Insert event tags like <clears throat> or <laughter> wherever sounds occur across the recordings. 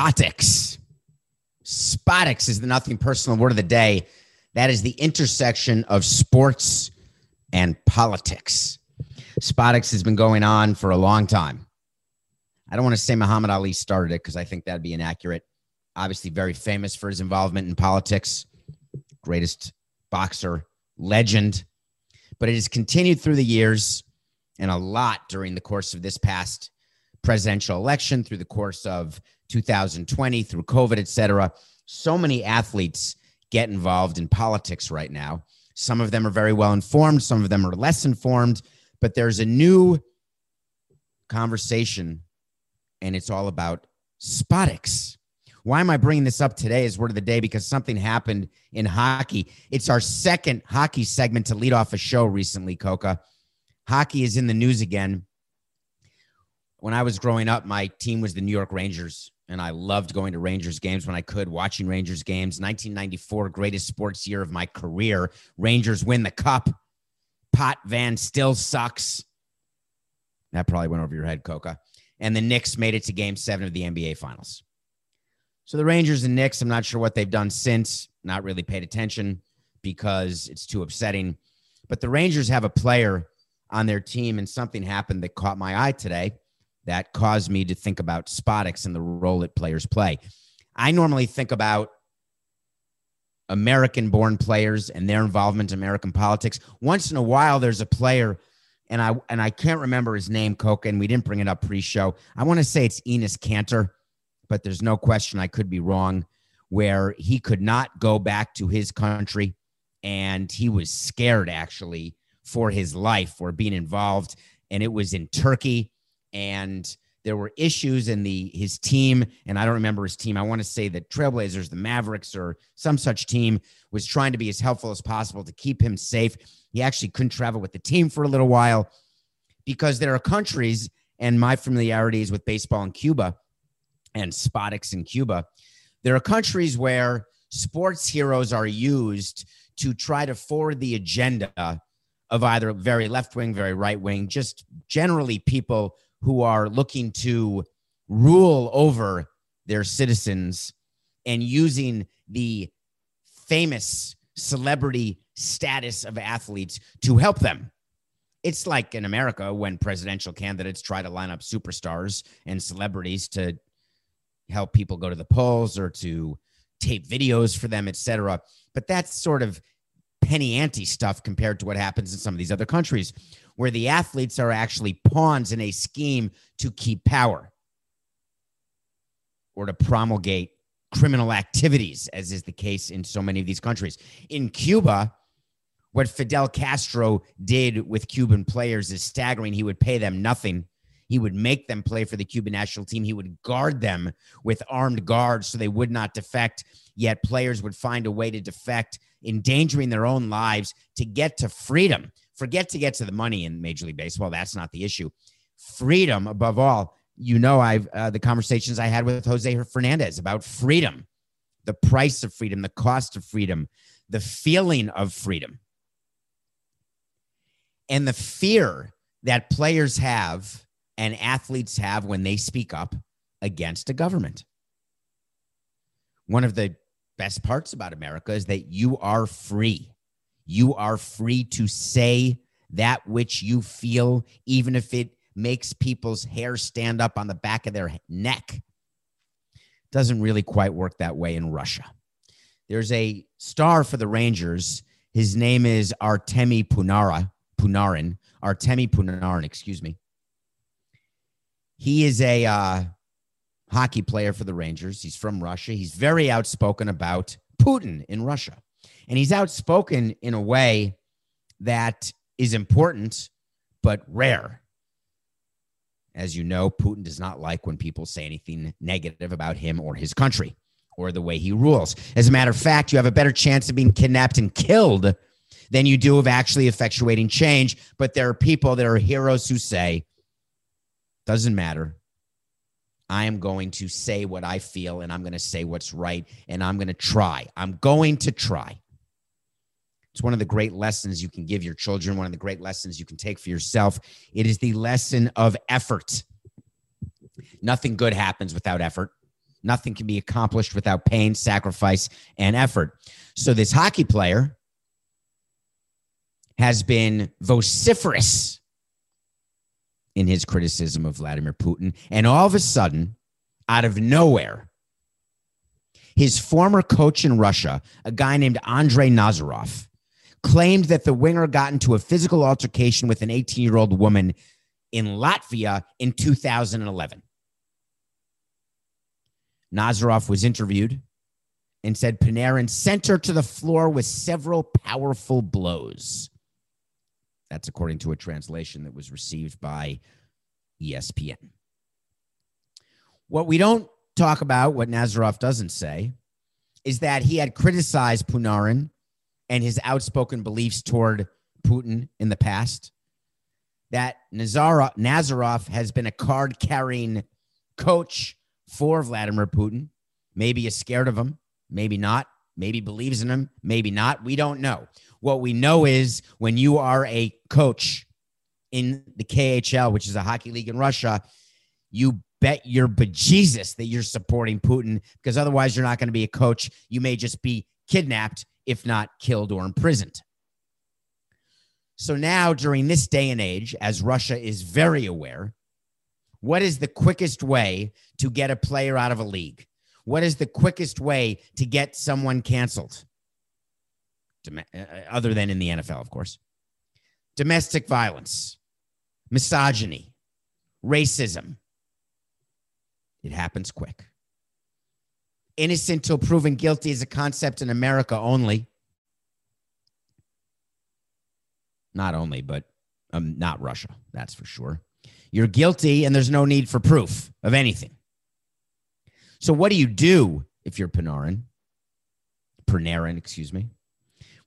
Spotix. Spotix is the nothing personal word of the day. That is the intersection of sports and politics. Spotix has been going on for a long time. I don't want to say Muhammad Ali started it because I think that'd be inaccurate. Obviously, very famous for his involvement in politics, greatest boxer, legend. But it has continued through the years and a lot during the course of this past presidential election, through the course of 2020, through COVID, et cetera. So many athletes get involved in politics right now. Some of them are very well informed, some of them are less informed, but there's a new conversation, and it's all about Spotix. Why am I bringing this up today as word of the day? Because something happened in hockey. It's our second hockey segment to lead off a show recently, Coco. Hockey is in the news again. When I was growing up, my team was the New York Rangers and I loved going to Rangers games when I could, watching Rangers games. 1994, greatest sports year of my career. Rangers win the cup. Potvin still sucks. That probably went over your head, Coco. And the Knicks made it to game seven of the NBA Finals. So the Rangers and Knicks, I'm not sure what they've done since, not really paid attention because it's too upsetting. But the Rangers have a player on their team, and something happened that caught my eye today that caused me to think about Spotix and the role that players play. I normally think about American born players and their involvement in American politics. Once in a while, there's a player, and I and I can't remember his name, Coco, and we didn't bring it up pre-show. I want to say it's Enes Kanter, but there's no question I could be wrong, where he could not go back to his country and he was scared actually for his life for being involved. And it was in Turkey and there were issues in the his team and i don't remember his team. I want to say the trailblazers the mavericks or some such team was trying to be as helpful as possible to keep him safe. He actually couldn't travel with the team for a little while because there are countries and my familiarity is with baseball in cuba and spotix in cuba there are countries where sports heroes are used to try to forward the agenda of either very left wing very right wing just generally people who are looking to rule over their citizens and using the famous celebrity status of athletes to help them. It's like in America when presidential candidates try to line up superstars and celebrities to help people go to the polls or to tape videos for them, etc. But that's sort of penny ante stuff compared to what happens in some of these other countries where the athletes are actually pawns in a scheme to keep power or to promulgate criminal activities, as is the case in so many of these countries. In Cuba, what Fidel Castro did with Cuban players is staggering. He would pay them nothing. He would make them play for the Cuban national team. He would guard them with armed guards so they would not defect, yet players would find a way to defect, endangering their own lives to get to freedom. Forget to get to the money in Major League Baseball. That's not the issue. Freedom, above all. You know, I've uh, the conversations I had with Jose Fernandez about freedom, the price of freedom, the cost of freedom, the feeling of freedom, and the fear that players have and athletes have when they speak up against a government. One of the best parts about America is that you are free. You are free to say that which you feel, even if it makes people's hair stand up on the back of their neck. Doesn't really quite work that way in Russia. There's a star for the Rangers. His name is Artemi Punara, Punarin, Artemi Punarin, excuse me. He is a uh, hockey player for the Rangers. He's from Russia. He's very outspoken about Putin in Russia. And he's outspoken in a way that is important, but rare. As you know, Putin does not like when people say anything negative about him or his country or the way he rules. As a matter of fact, you have a better chance of being kidnapped and killed than you do of actually effectuating change. But there are people that are heroes who say, doesn't matter. I am going to say what I feel and I'm going to say what's right and I'm going to try. I'm going to try. It's one of the great lessons you can give your children, one of the great lessons you can take for yourself. It is the lesson of effort. Nothing good happens without effort. Nothing can be accomplished without pain, sacrifice, and effort. So, this hockey player has been vociferous in his criticism of Vladimir Putin. And all of a sudden, out of nowhere, his former coach in Russia, a guy named Andrei Nazarov, claimed that the winger got into a physical altercation with an 18 year old woman in Latvia in 2011. Nazarov was interviewed and said Panarin sent her to the floor with several powerful blows. That's according to a translation that was received by ESPN. What we don't talk about, what Nazarov doesn't say, is that he had criticized Panarin and his outspoken beliefs toward Putin in the past. That Nazarov, Nazarov has been a card carrying coach for Vladimir Putin. Maybe is scared of him, maybe not, maybe believes in him, maybe not. We don't know. What we know is when you are a coach in the KHL, which is a hockey league in Russia, you bet your bejesus that you're supporting Putin because otherwise you're not going to be a coach. You may just be kidnapped, if not killed or imprisoned. So now, during this day and age, as Russia is very aware, what is the quickest way to get a player out of a league? What is the quickest way to get someone canceled? Dom- uh, other than in the NFL, of course. Domestic violence, misogyny, racism. It happens quick. Innocent till proven guilty is a concept in America only. Not only, but um, not Russia, that's for sure. You're guilty and there's no need for proof of anything. So, what do you do if you're Panarin? Panarin, excuse me.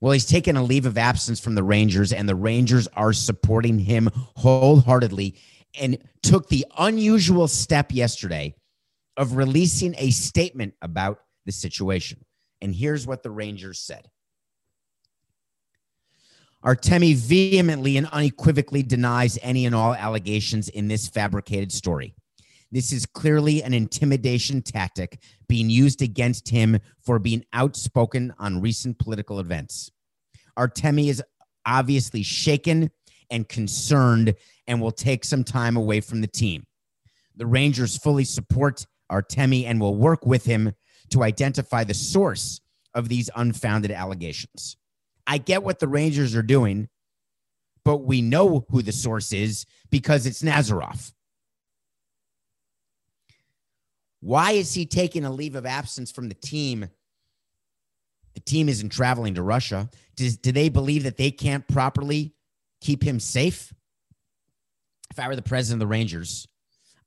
Well, he's taken a leave of absence from the Rangers, and the Rangers are supporting him wholeheartedly and took the unusual step yesterday of releasing a statement about the situation. And here's what the Rangers said Artemi vehemently and unequivocally denies any and all allegations in this fabricated story. This is clearly an intimidation tactic being used against him for being outspoken on recent political events. Artemi is obviously shaken and concerned and will take some time away from the team. The Rangers fully support Artemi and will work with him to identify the source of these unfounded allegations. I get what the Rangers are doing, but we know who the source is because it's Nazarov. Why is he taking a leave of absence from the team? The team isn't traveling to Russia. Does, do they believe that they can't properly keep him safe? If I were the president of the Rangers,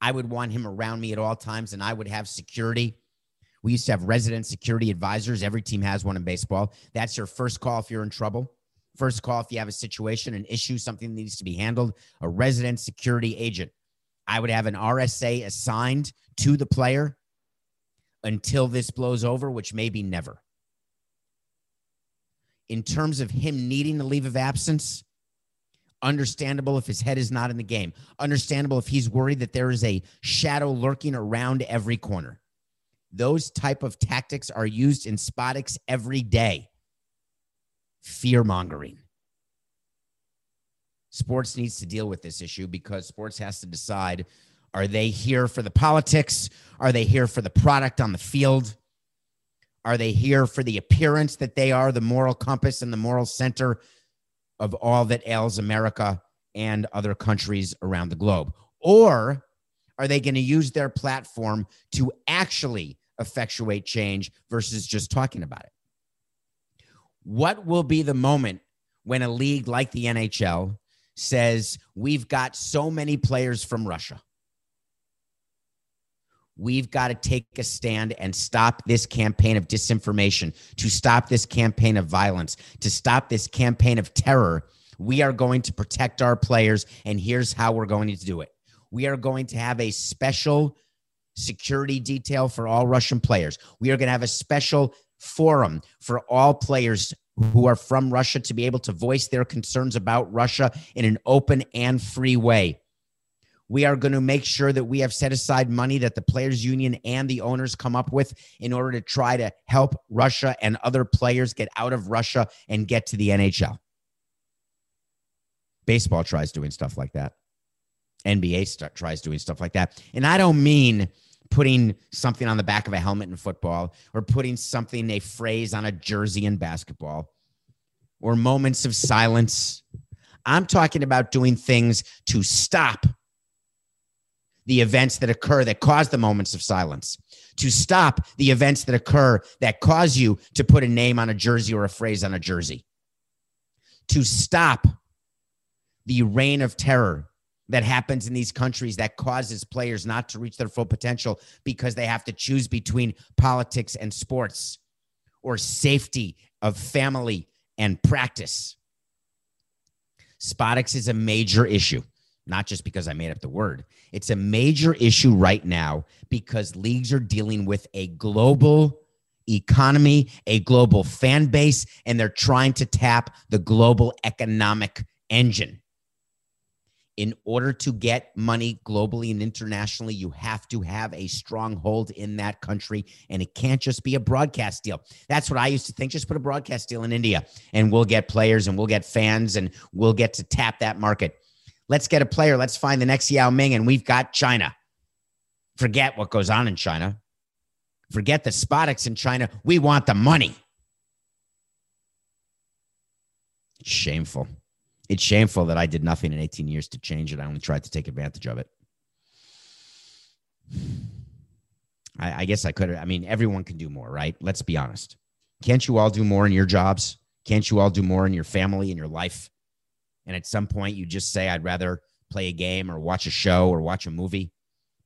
I would want him around me at all times and I would have security we used to have resident security advisors. Every team has one in baseball. That's your first call if you're in trouble. First call if you have a situation, an issue, something needs to be handled. A resident security agent. I would have an RSA assigned to the player until this blows over, which may be never. In terms of him needing a leave of absence, understandable if his head is not in the game, understandable if he's worried that there is a shadow lurking around every corner. Those type of tactics are used in Spotix every day. Fear mongering. Sports needs to deal with this issue because sports has to decide are they here for the politics? Are they here for the product on the field? Are they here for the appearance that they are the moral compass and the moral center of all that ails America and other countries around the globe? Or are they going to use their platform to actually effectuate change versus just talking about it? What will be the moment when a league like the NHL says, We've got so many players from Russia? We've got to take a stand and stop this campaign of disinformation, to stop this campaign of violence, to stop this campaign of terror. We are going to protect our players, and here's how we're going to do it. We are going to have a special security detail for all Russian players. We are going to have a special forum for all players who are from Russia to be able to voice their concerns about Russia in an open and free way. We are going to make sure that we have set aside money that the players union and the owners come up with in order to try to help Russia and other players get out of Russia and get to the NHL. Baseball tries doing stuff like that. NBA start, tries doing stuff like that. And I don't mean putting something on the back of a helmet in football or putting something, a phrase on a jersey in basketball or moments of silence. I'm talking about doing things to stop the events that occur that cause the moments of silence, to stop the events that occur that cause you to put a name on a jersey or a phrase on a jersey, to stop the reign of terror that happens in these countries that causes players not to reach their full potential because they have to choose between politics and sports or safety of family and practice. Spotix is a major issue, not just because I made up the word. It's a major issue right now because leagues are dealing with a global economy, a global fan base, and they're trying to tap the global economic engine in order to get money globally and internationally, you have to have a stronghold in that country. And it can't just be a broadcast deal. That's what I used to think. Just put a broadcast deal in India and we'll get players and we'll get fans and we'll get to tap that market. Let's get a player. Let's find the next Yao Ming. And we've got China. Forget what goes on in China. Forget the Spotix in China. We want the money. Shameful it's shameful that I did nothing in 18 years to change it. I only tried to take advantage of it. I, I guess I could. I mean, everyone can do more, right? Let's be honest. Can't you all do more in your jobs? Can't you all do more in your family, in your life? And at some point, you just say, I'd rather play a game or watch a show or watch a movie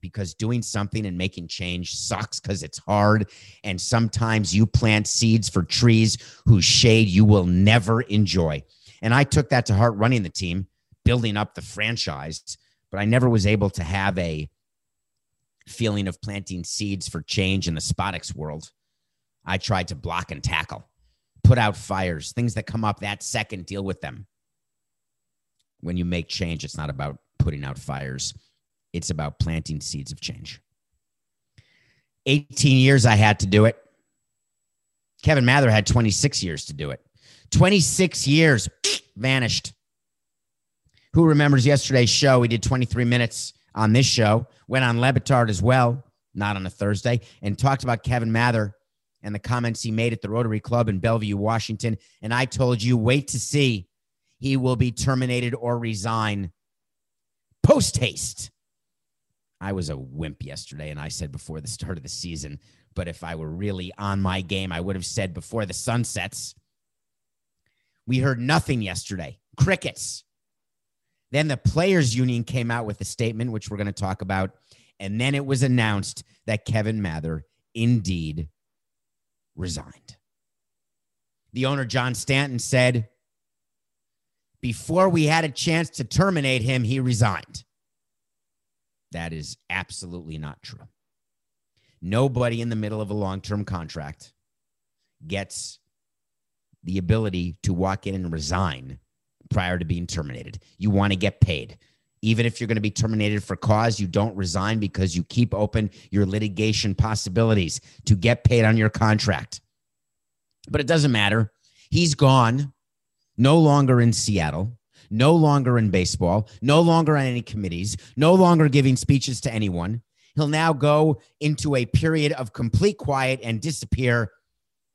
because doing something and making change sucks because it's hard. And sometimes you plant seeds for trees whose shade you will never enjoy. And I took that to heart running the team, building up the franchise, but I never was able to have a feeling of planting seeds for change in the Spotix world. I tried to block and tackle, put out fires, things that come up that second, deal with them. When you make change, it's not about putting out fires, it's about planting seeds of change. 18 years I had to do it. Kevin Mather had 26 years to do it. 26 years <sniffs> vanished. Who remembers yesterday's show? We did 23 minutes on this show, went on Le Batard as well, not on a Thursday, and talked about Kevin Mather and the comments he made at the Rotary Club in Bellevue, Washington. And I told you, wait to see. He will be terminated or resign post haste. I was a wimp yesterday, and I said before the start of the season, but if I were really on my game, I would have said before the sun sets. We heard nothing yesterday. Crickets. Then the players union came out with a statement, which we're going to talk about. And then it was announced that Kevin Mather indeed resigned. The owner, John Stanton, said, before we had a chance to terminate him, he resigned. That is absolutely not true. Nobody in the middle of a long term contract gets the ability to walk in and resign prior to being terminated. You want to get paid. Even if you're going to be terminated for cause, you don't resign because you keep open your litigation possibilities to get paid on your contract. But it doesn't matter. He's gone, no longer in Seattle, no longer in baseball, no longer on any committees, no longer giving speeches to anyone. He'll now go into a period of complete quiet and disappear.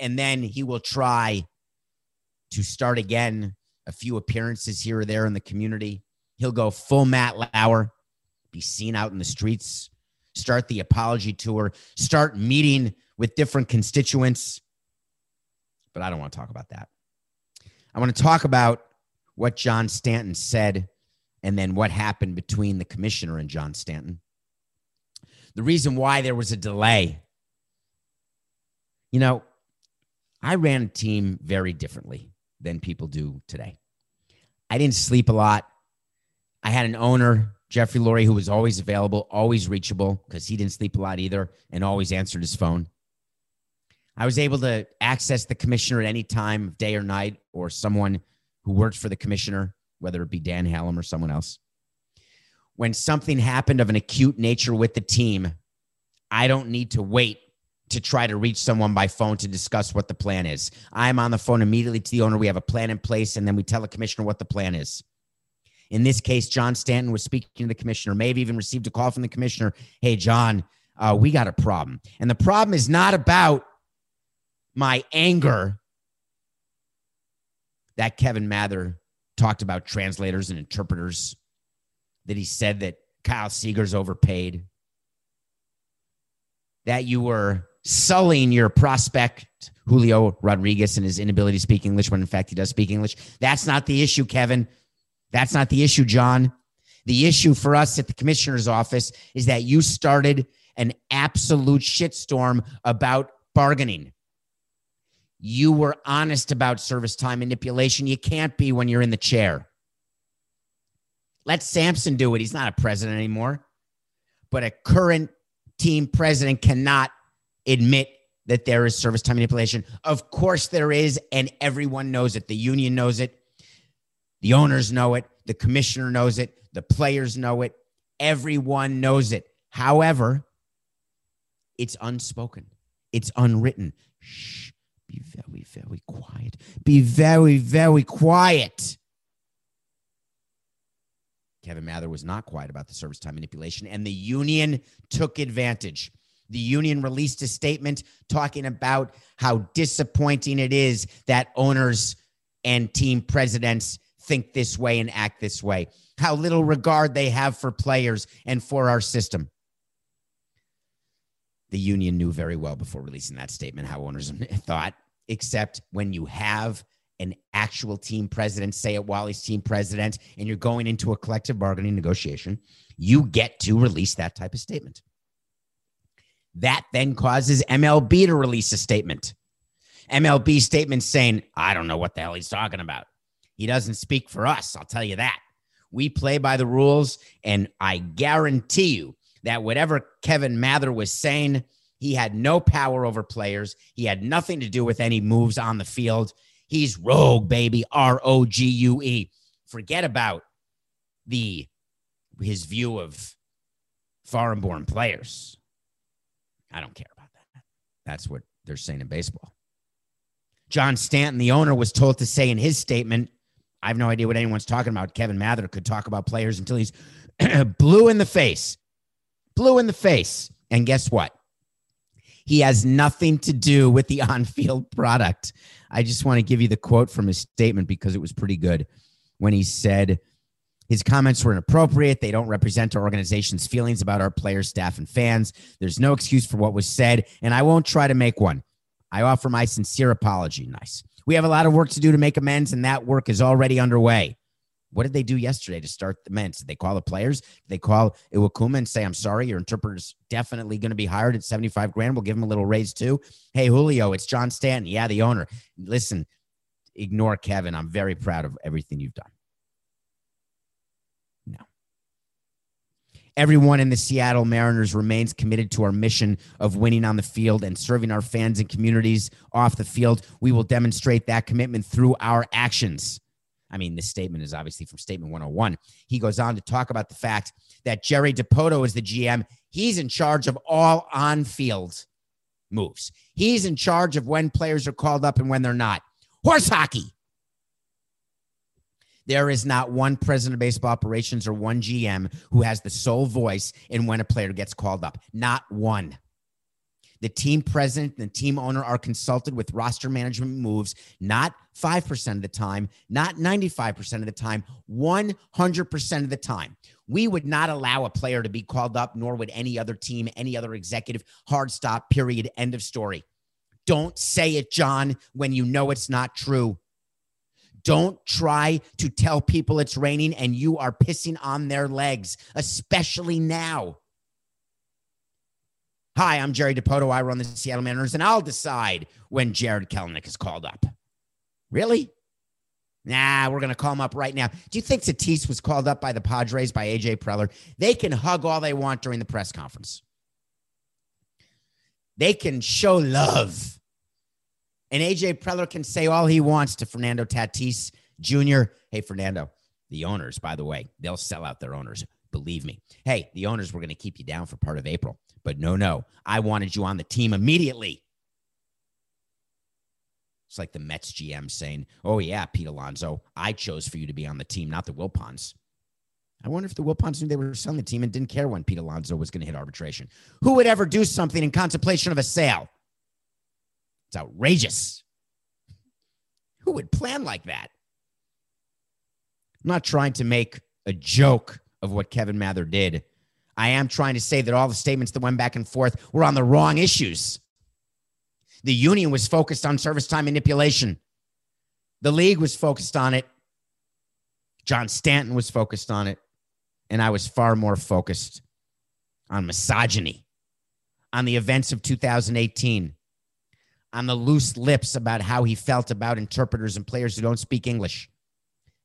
And then he will try to start again a few appearances here or there in the community. He'll go full Matt Lauer, be seen out in the streets, start the apology tour, start meeting with different constituents. But I don't want to talk about that. I want to talk about what John Stanton said and then what happened between the commissioner and John Stanton. The reason why there was a delay. You know, I ran a team very differently than people do today. I didn't sleep a lot. I had an owner, Jeffrey Loria, who was always available, always reachable because he didn't sleep a lot either and always answered his phone. I was able to access the commissioner at any time of day or night or someone who worked for the commissioner, whether it be Dan Halem or someone else. when something happened of an acute nature with the team, I don't need to wait to try to reach someone by phone to discuss what the plan is. I'm on the phone immediately to the owner. We have a plan in place, and then we tell the commissioner what the plan is. In this case, John Stanton was speaking to the commissioner, maybe even received a call from the commissioner. Hey, John, uh, we got a problem. And the problem is not about my anger that Kevin Mather talked about translators and interpreters, that he said that Kyle Seager's overpaid, that you were sullying your prospect, Julio Rodriguez, and his inability to speak English when in fact he does speak English. That's not the issue, Kevin. That's not the issue, John. The issue for us at the commissioner's office is that you started an absolute shitstorm about bargaining. You were honest about service time manipulation. You can't be when you're in the chair. Let Samson do it. He's not a president anymore. But a current team president cannot admit that there is service time manipulation. Of course, there is, and everyone knows it. The union knows it. The owners know it. The commissioner knows it. The players know it. Everyone knows it. However, it's unspoken, it's unwritten. Shh, be very, very quiet. Be very, very quiet. Kevin Mather was not quiet about the service time manipulation, and the union took advantage. The union released a statement talking about how disappointing it is that owners and team presidents think this way and act this way, how little regard they have for players and for our system. The union knew very well before releasing that statement how owners <laughs> thought, except when you have an actual team president say it while he's team president and you're going into a collective bargaining negotiation, you get to release that type of statement. That then causes MLB to release a statement. MLB statement saying, I don't know what the hell he's talking about. He doesn't speak for us. I'll tell you that. We play by the rules. And I guarantee you that whatever Kevin Mather was saying, he had no power over players. He had nothing to do with any moves on the field. He's rogue, baby. R O G U E. Forget about the his view of foreign born players. I don't care about that. That's what they're saying in baseball. John Stanton, the owner, was told to say in his statement I have no idea what anyone's talking about. Kevin Mather could talk about players until he's <clears throat> blue in the face. Blue in the face. And guess what? He has nothing to do with the <laughs> on field product. I just want to give you the quote from his statement because it was pretty good when he said, his comments were inappropriate. They don't represent our organization's feelings about our players, staff, and fans. There's no excuse for what was said, and I won't try to make one. I offer my sincere apology. Nice. We have a lot of work to do to make amends, and that work is already underway. What did they do yesterday to start the amends? Did they call the players? Did they call Iwakuma and say, I'm sorry, your interpreter's definitely going to be hired at 75 grand. We'll give him a little raise too. Hey, Julio, it's John Stanton. Yeah, the owner. Listen, ignore Kevin. I'm very proud of everything you've done. No. Everyone in the Seattle Mariners remains committed to our mission of winning on the field and serving our fans and communities off the field. We will demonstrate that commitment through our actions. I mean, this statement is obviously from Statement 101. He goes on to talk about the fact that Jerry Dipoto is the GM. He's in charge of all on field moves, he's in charge of when players are called up and when they're not. Horse hockey. There is not one president of baseball operations or one GM who has the sole voice in when a player gets called up. Not one. The team president and the team owner are consulted with roster management moves, not 5% of the time, not 95% of the time, 100% of the time. We would not allow a player to be called up, nor would any other team, any other executive. Hard stop, period. End of story. Don't say it, John, when you know it's not true. Don't try to tell people it's raining and you are pissing on their legs, especially now. Hi, I'm Jerry Dipoto. I run the Seattle Mariners, and I'll decide when Jarred Kelenic is called up. Really? Nah, we're going to call him up right now. Do you think Tatis was called up by the Padres by AJ Preller? They can hug all they want during the press conference. They can show love and AJ Preller can say all he wants to Fernando Tatis Jr. Hey, Fernando, the owners, by the way, they'll sell out their owners. Believe me. Hey, the owners were going to keep you down for part of April, but no, no. I wanted you on the team immediately. It's like the Mets GM saying, Oh, yeah, Pete Alonso, I chose for you to be on the team, not the Wilpons. I wonder if the Wilpons knew they were selling the team and didn't care when Pete Alonso was going to hit arbitration. Who would ever do something in contemplation of a sale? It's outrageous. Who would plan like that? I'm not trying to make a joke of what Kevin Mather did. I am trying to say that all the statements that went back and forth were on the wrong issues. The union was focused on service time manipulation. The league was focused on it. John Stanton was focused on it. And I was far more focused on misogyny, on the events of 2018, on the loose lips about how he felt about interpreters and players who don't speak English.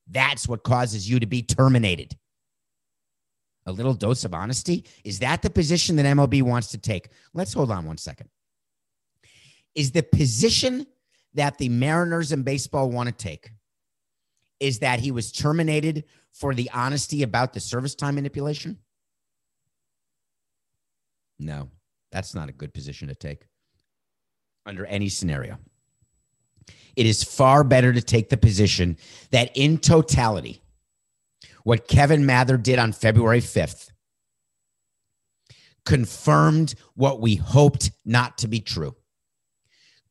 That's what causes you to be terminated. A little dose of honesty. Is that the position that MLB wants to take? Let's hold on one second. Is the position that the Mariners and baseball want to take is that he was terminated for the honesty about the service time manipulation? No, that's not a good position to take under any scenario. It is far better to take the position that in totality, what Kevin Mather did on February 5th confirmed what we hoped not to be true,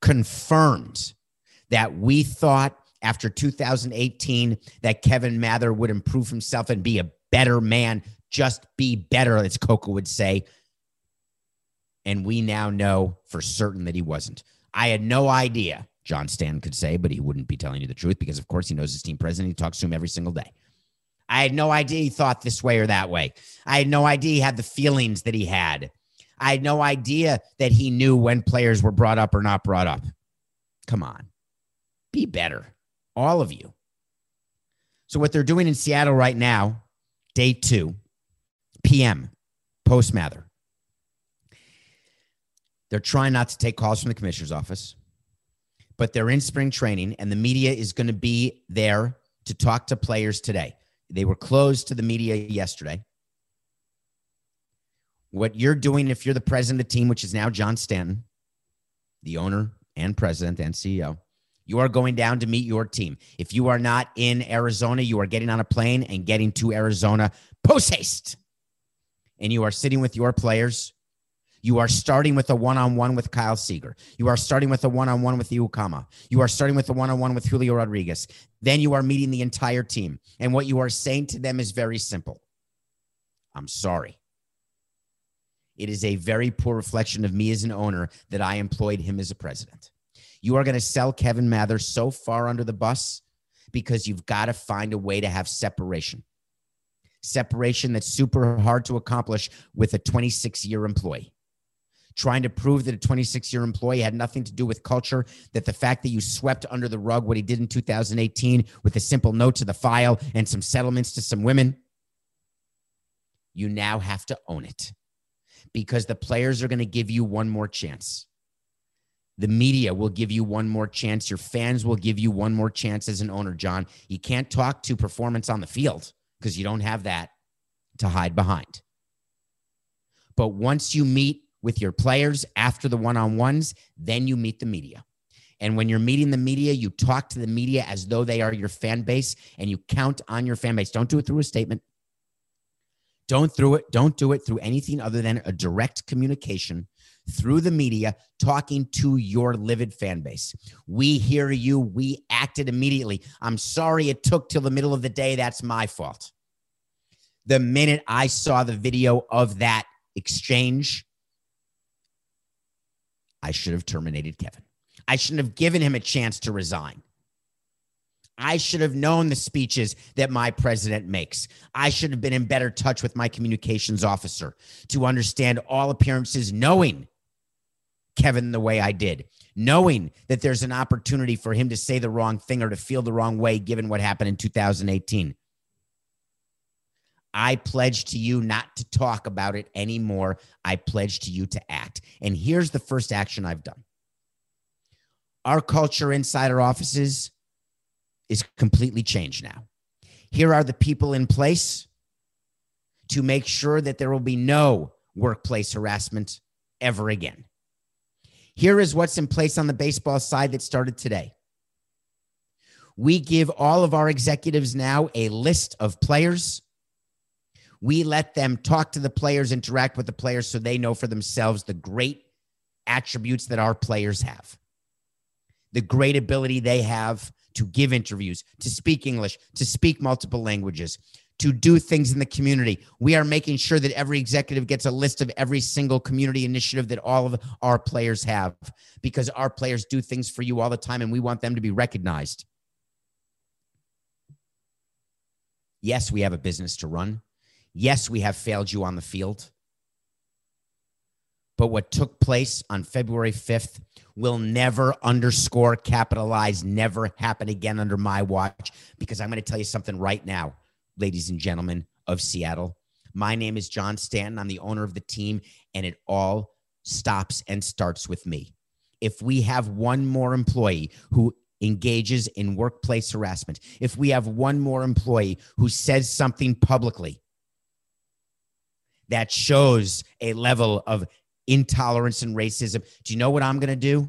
confirmed that we thought after 2018 that Kevin Mather would improve himself and be a better man, just be better, as Coco would say. And we now know for certain that he wasn't. I had no idea, John Stanton could say, but he wouldn't be telling you the truth because, of course, he knows his team president. He talks to him every single day. I had no idea he thought this way or that way. I had no idea he had the feelings that he had. I had no idea that he knew when players were brought up or not brought up. Come on, be better all of you. So, what they're doing in Seattle right now, day two, PM, post Mather, they're trying not to take calls from the commissioner's office, but they're in spring training and the media is going to be there to talk to players today. They were closed to the media yesterday. What you're doing, if you're the president of the team, which is now John Stanton, the owner and president and CEO, you are going down to meet your team. If you are not in Arizona, you are getting on a plane and getting to Arizona post haste. And you are sitting with your players. You are starting with a one on one with Kyle Seager. You are starting with a one on one with Iwakuma. You are starting with a one on one with Julio Rodriguez. Then you are meeting the entire team. And what you are saying to them is very simple I'm sorry. It is a very poor reflection of me as an owner that I employed him as a president. You are going to sell Kevin Mather so far under the bus because you've got to find a way to have separation. Separation that's super hard to accomplish with a 26 year employee. Trying to prove that a 26 year employee had nothing to do with culture, that the fact that you swept under the rug what he did in 2018 with a simple note to the file and some settlements to some women, you now have to own it because the players are going to give you one more chance. The media will give you one more chance. Your fans will give you one more chance as an owner, John. You can't talk to performance on the field because you don't have that to hide behind. But once you meet with your players after the one on ones, then you meet the media. And when you're meeting the media, you talk to the media as though they are your fan base and you count on your fan base. Don't do it through a statement. Don't through it. Don't do it through anything other than a direct communication through the media talking to your livid fan base. We hear you. We acted immediately. I'm sorry it took till the middle of the day. That's my fault. The minute I saw the video of that exchange, I should have terminated Kevin. I shouldn't have given him a chance to resign. I should have known the speeches that my president makes. I should have been in better touch with my communications officer to understand all appearances, knowing Kevin the way I did, knowing that there's an opportunity for him to say the wrong thing or to feel the wrong way given what happened in 2018. I pledge to you not to talk about it anymore. I pledge to you to act. And here's the first action I've done. Our culture inside our offices is completely changed now. Here are the people in place to make sure that there will be no workplace harassment ever again. Here is what's in place on the baseball side that started today. We give all of our executives now a list of players. We let them talk to the players, interact with the players so they know for themselves the great attributes that our players have, the great ability they have to give interviews, to speak English, to speak multiple languages, to do things in the community. We are making sure that every executive gets a list of every single community initiative that all of our players have because our players do things for you all the time and we want them to be recognized. Yes, we have a business to run. Yes, we have failed you on the field. But what took place on February 5th will never underscore capitalize, never happen again under my watch. Because I'm going to tell you something right now ladies and gentlemen of Seattle. My name is John Stanton. I'm the owner of the team, and it all stops and starts with me. If we have one more employee who engages in workplace harassment, if we have one more employee who says something publicly that shows a level of intolerance and racism, do you know what I'm going to do?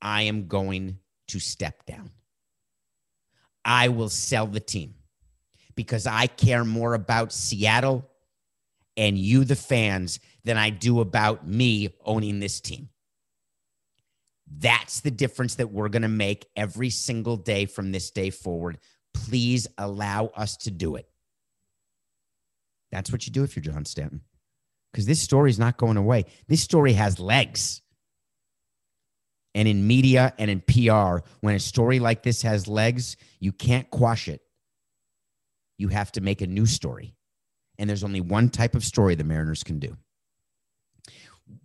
I am going to step down. I will sell the team because I care more about Seattle and you, the fans, than I do about me owning this team. That's the difference that we're going to make every single day from this day forward. Please allow us to do it. That's what you do if you're John Stanton. Because this story is not going away. This story has legs. And in media and in PR, when a story like this has legs, you can't quash it you have to make a new story. And there's only one type of story the Mariners can do.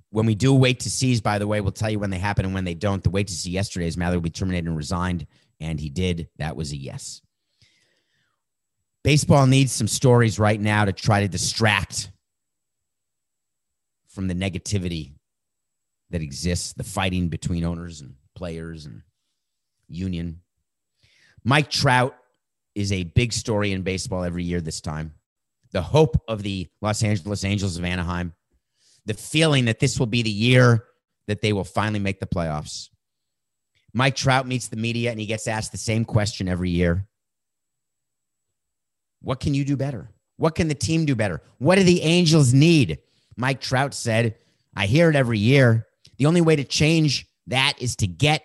When we do wait to seize, by the way, we'll tell you when they happen and when they don't. The wait to see yesterday is Mather will be terminated and resigned, and he did. That was a yes. Baseball needs some stories right now to try to distract from the negativity that exists, the fighting between owners and players and union. Mike Trout is a big story in baseball every year this time. The hope of the Los Angeles Angels of Anaheim, the feeling that this will be the year that they will finally make the playoffs. Mike Trout meets the media and he gets asked the same question every year What can you do better? What can the team do better? What do the Angels need? Mike Trout said, I hear it every year. The only way to change that is to get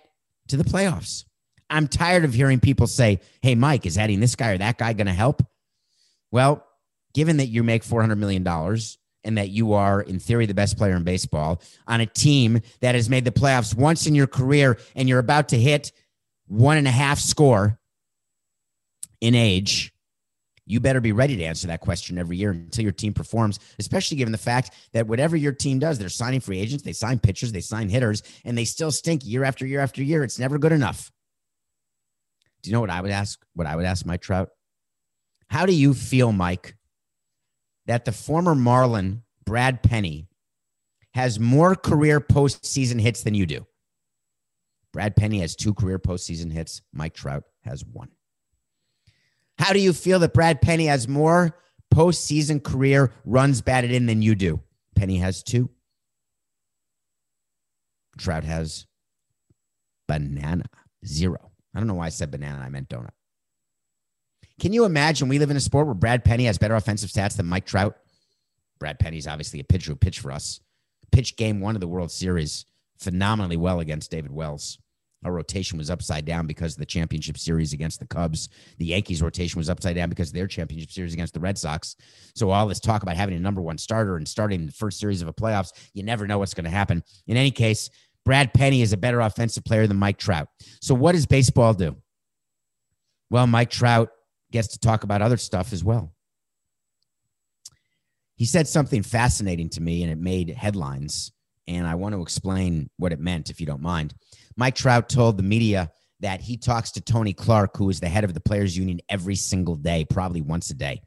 to the playoffs. I'm tired of hearing people say, Hey, Mike, is adding this guy or that guy going to help? Well, given that you make $400 million and that you are, in theory, the best player in baseball on a team that has made the playoffs once in your career and you're about to hit one and a half score in age, you better be ready to answer that question every year until your team performs, especially given the fact that whatever your team does, they're signing free agents, they sign pitchers, they sign hitters, and they still stink year after year after year. It's never good enough. Do you know what I would ask? What I would ask Mike Trout? How do you feel, Mike, that the former Marlin, Brad Penny, has more career postseason hits than you do? Brad Penny has two career postseason hits. Mike Trout has one. How do you feel that Brad Penny has more postseason career runs batted in than you do? Penny has two. Trout has banana, zero. I don't know why I said banana. I meant donut. Can you imagine we live in a sport where Brad Penny has better offensive stats than Mike Trout? Brad Penny's obviously a pitcher who pitched for us. Pitched game one of the World Series phenomenally well against David Wells. Our rotation was upside down because of the championship series against the Cubs. The Yankees' rotation was upside down because of their championship series against the Red Sox. So all this talk about having a number one starter and starting the first series of a playoffs, you never know what's going to happen. In any case, Brad Penny is a better offensive player than Mike Trout. So what does baseball do? Well, Mike Trout gets to talk about other stuff as well. He said something fascinating to me and it made headlines. And I want to explain what it meant, if you don't mind. Mike Trout told the media that he talks to Tony Clark, who is the head of the players union, every single day, probably once a day,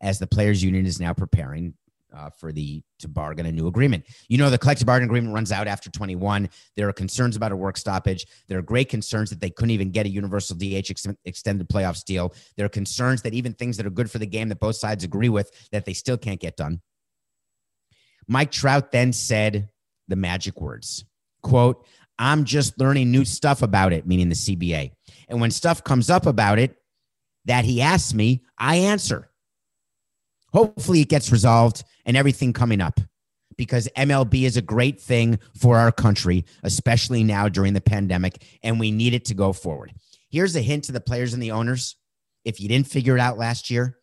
as the players union is now preparing uh, for the to bargain a new agreement. You know, the collective bargaining agreement runs out after 21. There are concerns about a work stoppage. There are great concerns that they couldn't even get a universal DH ex- extended playoffs deal. There are concerns that even things that are good for the game that both sides agree with that they still can't get done. Mike Trout then said the magic words, quote, I'm just learning new stuff about it, meaning the CBA. And when stuff comes up about it that he asks me, I answer. Hopefully it gets resolved and everything coming up because MLB is a great thing for our country, especially now during the pandemic, and we need it to go forward. Here's a hint to the players and the owners. If you didn't figure it out last year,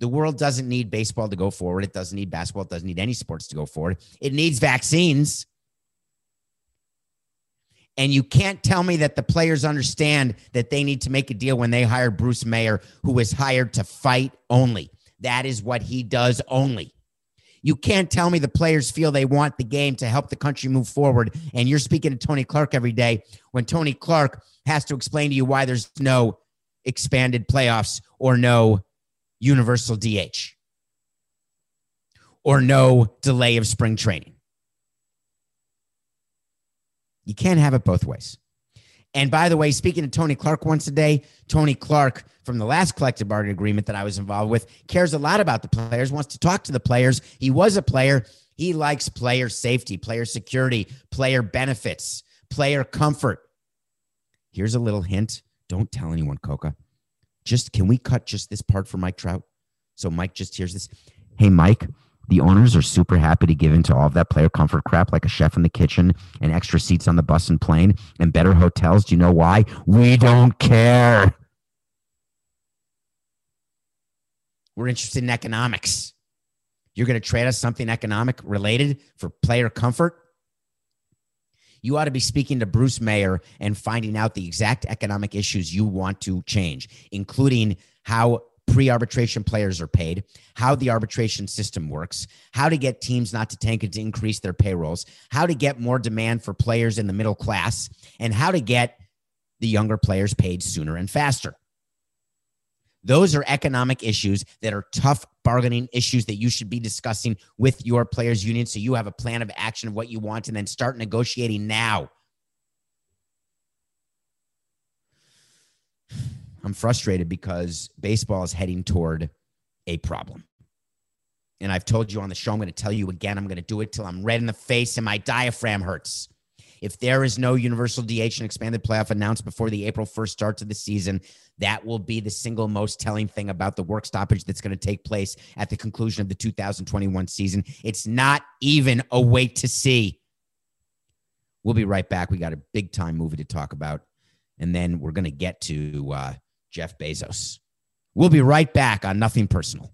the world doesn't need baseball to go forward. It doesn't need basketball. It doesn't need any sports to go forward. It needs vaccines. And you can't tell me that the players understand that they need to make a deal when they hire Bruce Meyer, who was hired to fight only. That is what he does only. You can't tell me the players feel they want the game to help the country move forward. And you're speaking to Tony Clark every day when Tony Clark has to explain to you why there's no expanded playoffs or no universal DH or no delay of spring training. You can't have it both ways. And by the way, speaking to Tony Clark once a day, Tony Clark from the last collective bargaining agreement that I was involved with cares a lot about the players, wants to talk to the players. He was a player. He likes player safety, player security, player benefits, player comfort. Here's a little hint. Don't tell anyone, Coco. Just can we cut just this part for Mike Trout? So Mike just hears this. Hey, Mike, the owners are super happy to give into all of that player comfort crap, like a chef in the kitchen and extra seats on the bus and plane and better hotels. Do you know why? We don't care. We're interested in economics. You're going to trade us something economic related for player comfort? You ought to be speaking to Bruce Meyer and finding out the exact economic issues you want to change, including how pre arbitration players are paid, how the arbitration system works, how to get teams not to tank and to increase their payrolls, how to get more demand for players in the middle class, and how to get the younger players paid sooner and faster. Those are economic issues that are tough bargaining issues that you should be discussing with your players' union so you have a plan of action of what you want and then start negotiating now I'm frustrated because baseball is heading toward a problem. And I've told you on the show, I'm going to tell you again, I'm going to do it till I'm red in the face and my diaphragm hurts. If there is no universal DH and expanded playoff announced before the April 1st start to the season, that will be the single most telling thing about the work stoppage that's going to take place at the conclusion of the 2021 season. It's not even a wait to see. We'll be right back. We got a big time movie to talk about. And then we're going to get to uh, Jeff Bezos. We'll be right back on Nothing Personal.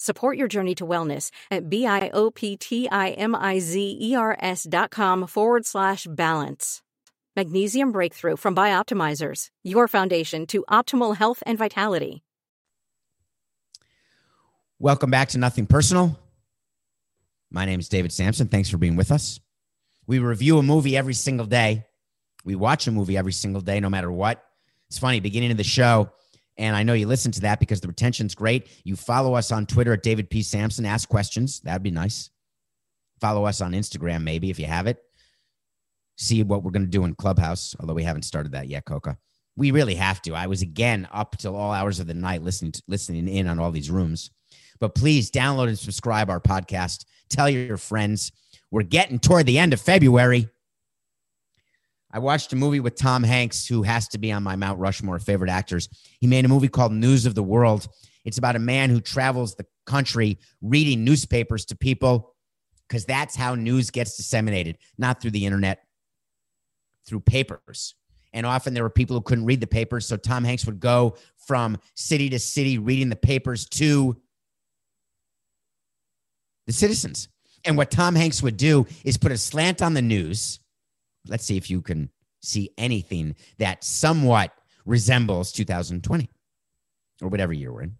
Support your journey to wellness at B-I-O-P-T-I-M-I-Z-E-R-S dot com forward slash balance. Magnesium Breakthrough from Bioptimizers, your foundation to optimal health and vitality. Welcome back to Nothing Personal. My name is David Samson. Thanks for being with us. We review a movie every single day. We watch a movie every single day, no matter what. It's funny, beginning of the show, And I know you listen to that because the retention's great. You follow us on Twitter at David P. Samson. Ask questions. That'd be nice. Follow us on Instagram, maybe if you have it. See what we're going to do in Clubhouse, although we haven't started that yet, Coco. We really have to. I was again up till all hours of the night listening to, listening in on all these rooms. But please download and subscribe our podcast. Tell your friends. We're getting toward the end of February. I watched a movie with Tom Hanks, who has to be on my Mount Rushmore favorite actors. He made a movie called News of the World. It's about a man who travels the country reading newspapers to people because that's how news gets disseminated, not through the internet, through papers. And often there were people who couldn't read the papers. So Tom Hanks would go from city to city reading the papers to the citizens. And what Tom Hanks would do is put a slant on the news. Let's see if you can see anything that somewhat resembles 2020 or whatever year we're in.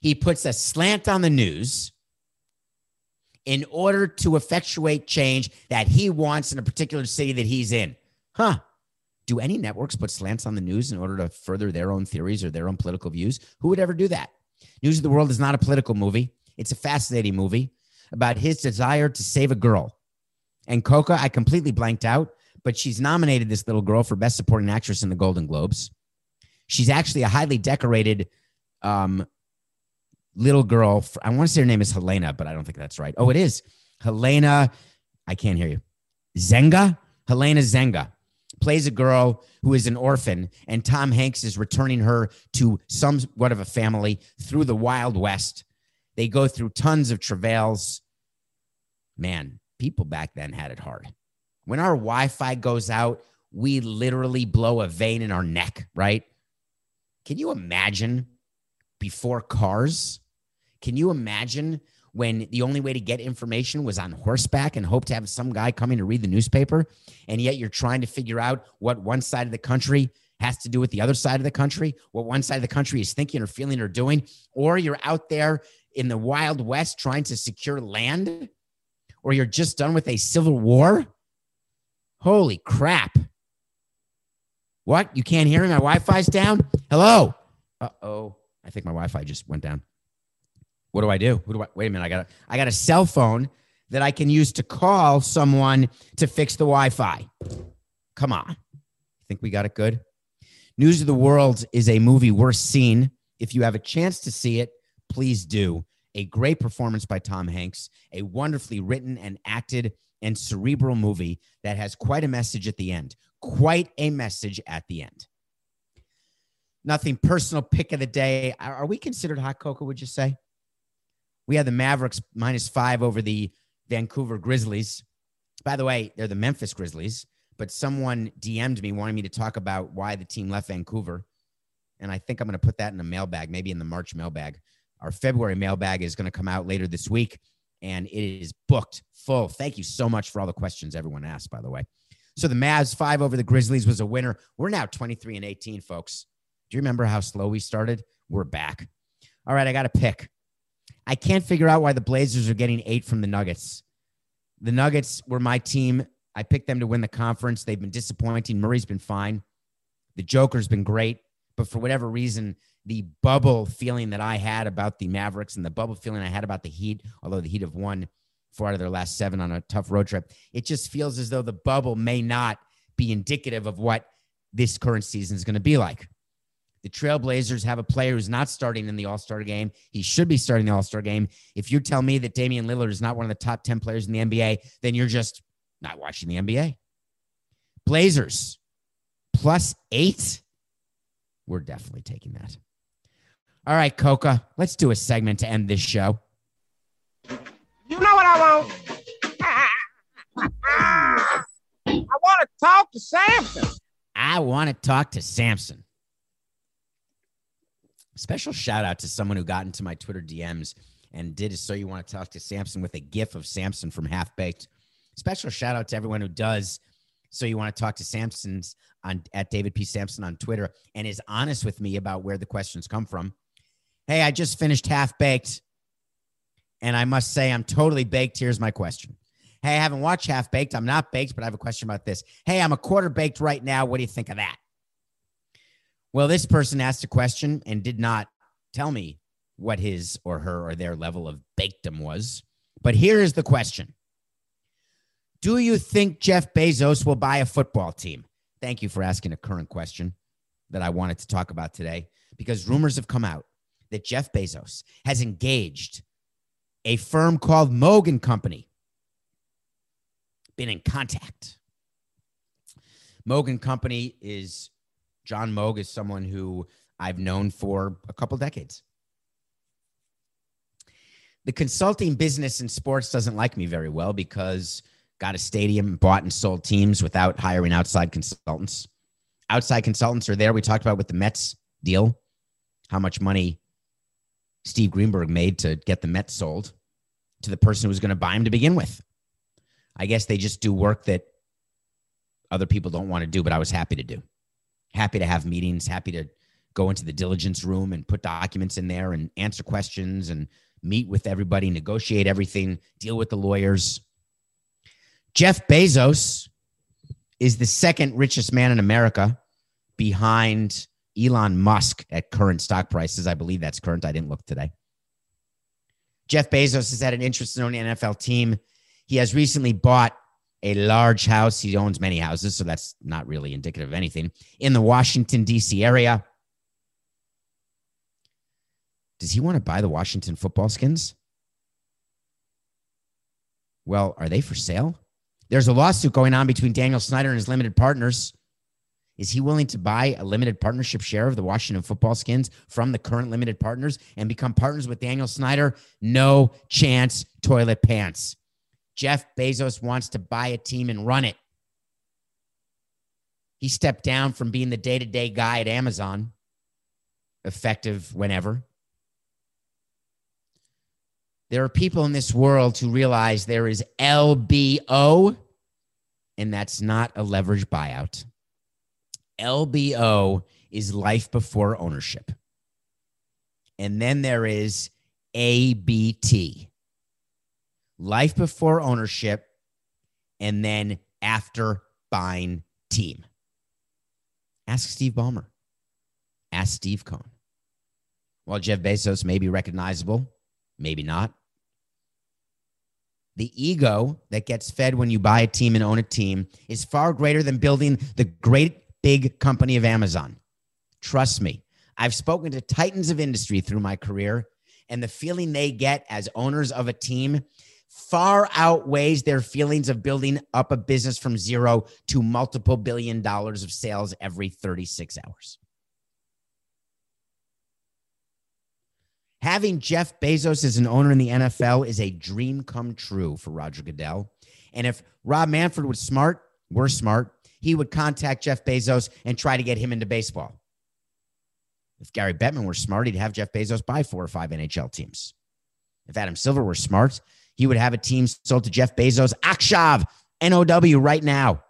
He puts a slant on the news in order to effectuate change that he wants in a particular city that he's in. Huh. Do any networks put slants on the news in order to further their own theories or their own political views? Who would ever do that? News of the World is not a political movie. It's a fascinating movie about his desire to save a girl. And Coco, I completely blanked out, but she's nominated this little girl for Best Supporting Actress in the Golden Globes. She's actually a highly decorated um, little girl. I want to say her name is Helena, but I don't think that's right. Oh, it is Helena. I can't hear you. Zenga? Helena Zenga plays a girl who is an orphan, and Tom Hanks is returning her to somewhat of a family through the Wild West. They go through tons of travails. Man, people back then had it hard. When our Wi Fi goes out, we literally blow a vein in our neck, right? Can you imagine before cars? Can you imagine when the only way to get information was on horseback and hope to have some guy coming to read the newspaper? And yet you're trying to figure out what one side of the country has to do with the other side of the country, what one side of the country is thinking or feeling or doing, or you're out there in the Wild West trying to secure land, or you're just done with a civil war. Holy crap. What? You can't hear me? My Wi Fi's down? Hello? Uh oh. I think my Wi Fi just went down. What do I do? Who do I wait a minute? I got a I got a cell phone that I can use to call someone to fix the Wi-Fi. Come on. Think we got it good? News of the World is a movie worth seeing. If you have a chance to see it, please do. A great performance by Tom Hanks, a wonderfully written and acted and cerebral movie that has quite a message at the end. Quite a message at the end. Nothing personal pick of the day. Are we considered hot cocoa, would you say? We had the Mavericks minus five over the Vancouver Grizzlies. By the way, they're the Memphis Grizzlies, but someone DM'd me wanting me to talk about why the team left Vancouver. And I think I'm going to put that in a mailbag, maybe in the March mailbag. Our February mailbag is going to come out later this week, and it is booked full. Thank you so much for all the questions everyone asked, by the way. So the Mavs five over the Grizzlies was a winner. We're now 23 and 18, folks. Do you remember how slow we started? We're back. All right, I got a pick. I can't figure out why the Blazers are getting eight from the Nuggets. The Nuggets were my team. I picked them to win the conference. They've been disappointing. Murray's been fine. The Joker's been great. But for whatever reason, the bubble feeling that I had about the Mavericks and the bubble feeling I had about the Heat, although the Heat have won four out of their last seven on a tough road trip, it just feels as though the bubble may not be indicative of what this current season is going to be like. The Trailblazers have a player who's not starting in the All Star game. He should be starting the All Star game. If you tell me that Damian Lillard is not one of the top 10 players in the NBA, then you're just not watching the NBA. Blazers plus eight. We're definitely taking that. All right, Coco, let's do a segment to end this show. You know what I want? I want to talk to Samson. I want to talk to Samson. Special shout out to someone who got into my Twitter DMs and did so you want to talk to Samson with a gif of Samson from Half Baked. Special shout out to everyone who does so you want to talk to Samson's on at David P. Samson on Twitter and is honest with me about where the questions come from. Hey, I just finished Half Baked, and I must say I'm totally baked. Here's my question. Hey, I haven't watched Half Baked. I'm not baked, but I have a question about this. Hey, I'm a quarter baked right now. What do you think of that? Well, this person asked a question and did not tell me what his or her or their level of bakedom was. But here is the question Do you think Jeff Bezos will buy a football team? Thank you for asking a current question that I wanted to talk about today because rumors have come out that Jeff Bezos has engaged a firm called Moag and Company, been in contact. Moag and Company is John Moag is someone who I've known for a couple decades. The consulting business in sports doesn't like me very well because got a stadium, bought and sold teams without hiring outside consultants. Outside consultants are there. We talked about with the Mets deal, how much money Steve Greenberg made to get the Mets sold to the person who was going to buy him to begin with. I guess they just do work that other people don't want to do, but I was happy to do. Happy to have meetings, happy to go into the diligence room and put documents in there and answer questions and meet with everybody, negotiate everything, deal with the lawyers. Jeff Bezos is the second richest man in America behind Elon Musk at current stock prices. I believe that's current. I didn't look today. Jeff Bezos has had an interest in owning an NFL team. He has recently bought a large house. He owns many houses, so that's not really indicative of anything in the Washington, D.C. area. Does he want to buy the Washington football skins? Well, are they for sale? There's a lawsuit going on between Daniel Snyder and his limited partners. Is he willing to buy a limited partnership share of the Washington football skins from the current limited partners and become partners with Daniel Snyder? No chance, toilet pants. Jeff Bezos wants to buy a team and run it. He stepped down from being the day to day guy at Amazon, effective whenever. There are people in this world who realize there is LBO, and that's not a leverage buyout. LBO is life before ownership. And then there is ABT, life before ownership, and then after buying team. Ask Steve Ballmer. Ask Steve Cohen. While Jeff Bezos may be recognizable, maybe not the ego that gets fed when you buy a team and own a team is far greater than building the great big company of Amazon. Trust me, I've spoken to titans of industry through my career, and the feeling they get as owners of a team far outweighs their feelings of building up a business from zero to multiple billion dollars of sales every 36 hours. Having Jeff Bezos as an owner in the NFL is a dream come true for Roger Goodell. And if Rob Manfred was smart, we're smart, he would contact Jeff Bezos and try to get him into baseball. If Gary Bettman were smart, he'd have Jeff Bezos buy four or five NHL teams. If Adam Silver were smart, he would have a team sold to Jeff Bezos, Akshav, NOW right now.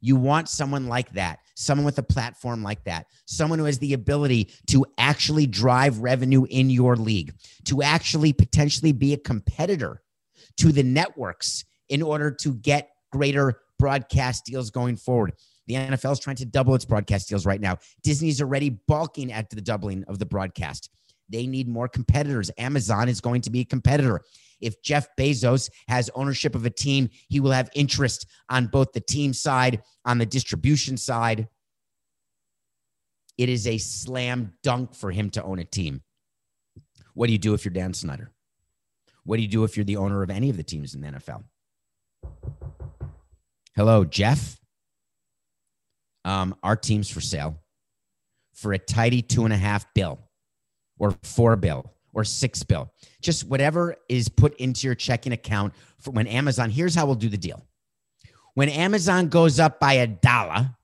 You want someone like that someone with a platform like that, someone who has the ability to actually drive revenue in your league, to actually potentially be a competitor to the networks in order to get greater broadcast deals going forward. The NFL is trying to double its broadcast deals right now. Disney's already balking at the doubling of the broadcast. They need more competitors. Amazon is going to be a competitor. If Jeff Bezos has ownership of a team, he will have interest on both the team side, on the distribution side. It is a slam dunk for him to own a team. What do you do if you're Dan Snyder? What do you do if you're the owner of any of the teams in the NFL? Hello, Jeff. Um, our team's for sale for a tidy two and a half bill or four bill or six bill, just whatever is put into your checking account for when Amazon. Here's how we'll do the deal. When Amazon goes up by a dollar,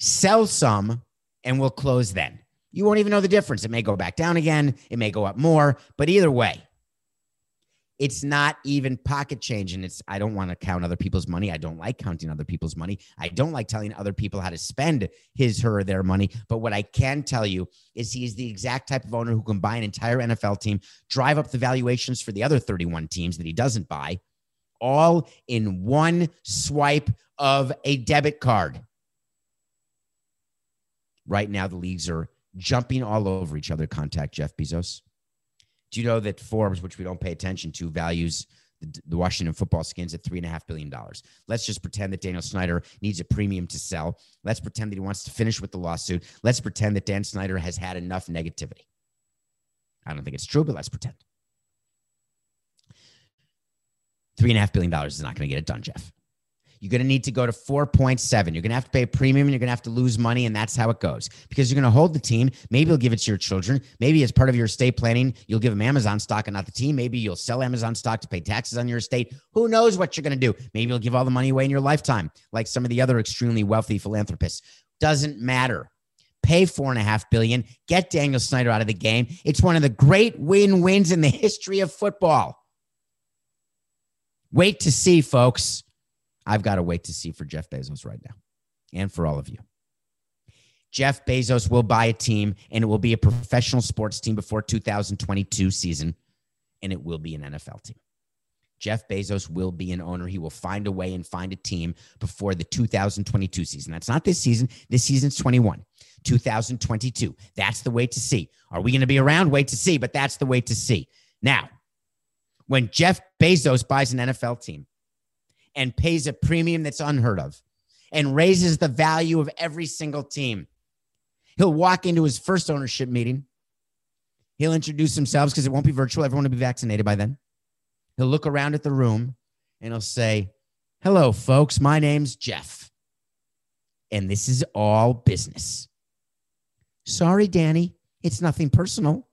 sell some and we'll close then. You won't even know the difference. It may go back down again, it may go up more, but either way, it's not even pocket change. And it's, I don't want to count other people's money. I don't like counting other people's money. I don't like telling other people how to spend his, her, their money. But what I can tell you is he is the exact type of owner who can buy an entire NFL team, drive up the valuations for the other 31 teams that he doesn't buy, all in one swipe of a debit card. Right now, the leagues are jumping all over each other. Contact Jeff Bezos. Do you know that Forbes, which we don't pay attention to, values the, the Washington football skins at three and a half billion dollars? Let's just pretend that Daniel Snyder needs a premium to sell. Let's pretend that he wants to finish with the lawsuit. Let's pretend that Dan Snyder has had enough negativity. I don't think it's true, but let's pretend. Three and a half billion dollars is not going to get it done, Jeff. You're going to need to go to 4.7. You're going to have to pay a premium you're going to have to lose money. And that's how it goes because you're going to hold the team. Maybe you'll give it to your children. Maybe as part of your estate planning, you'll give them Amazon stock and not the team. Maybe you'll sell Amazon stock to pay taxes on your estate. Who knows what you're going to do? Maybe you'll give all the money away in your lifetime, like some of the other extremely wealthy philanthropists. Doesn't matter. Pay four and a half billion. Get Daniel Snyder out of the game. It's one of the great win-wins in the history of football. Wait to see, folks. I've got to wait to see for Jeff Bezos right now and for all of you. Jeff Bezos will buy a team and it will be a professional sports team before 2022 season and it will be an NFL team. Jeff Bezos will be an owner. He will find a way and find a team before the 2022 season. That's not this season. This season's 21. 2022. That's the way to see. Are we going to be around? Wait to see, but that's the way to see. Now, when Jeff Bezos buys an NFL team, and pays a premium that's unheard of and raises the value of every single team. He'll walk into his first ownership meeting. He'll introduce himself because it won't be virtual. Everyone will be vaccinated by then. He'll look around at the room and he'll say, Hello, folks. My name's Jeff. And this is all business. Sorry, Danny. It's nothing personal.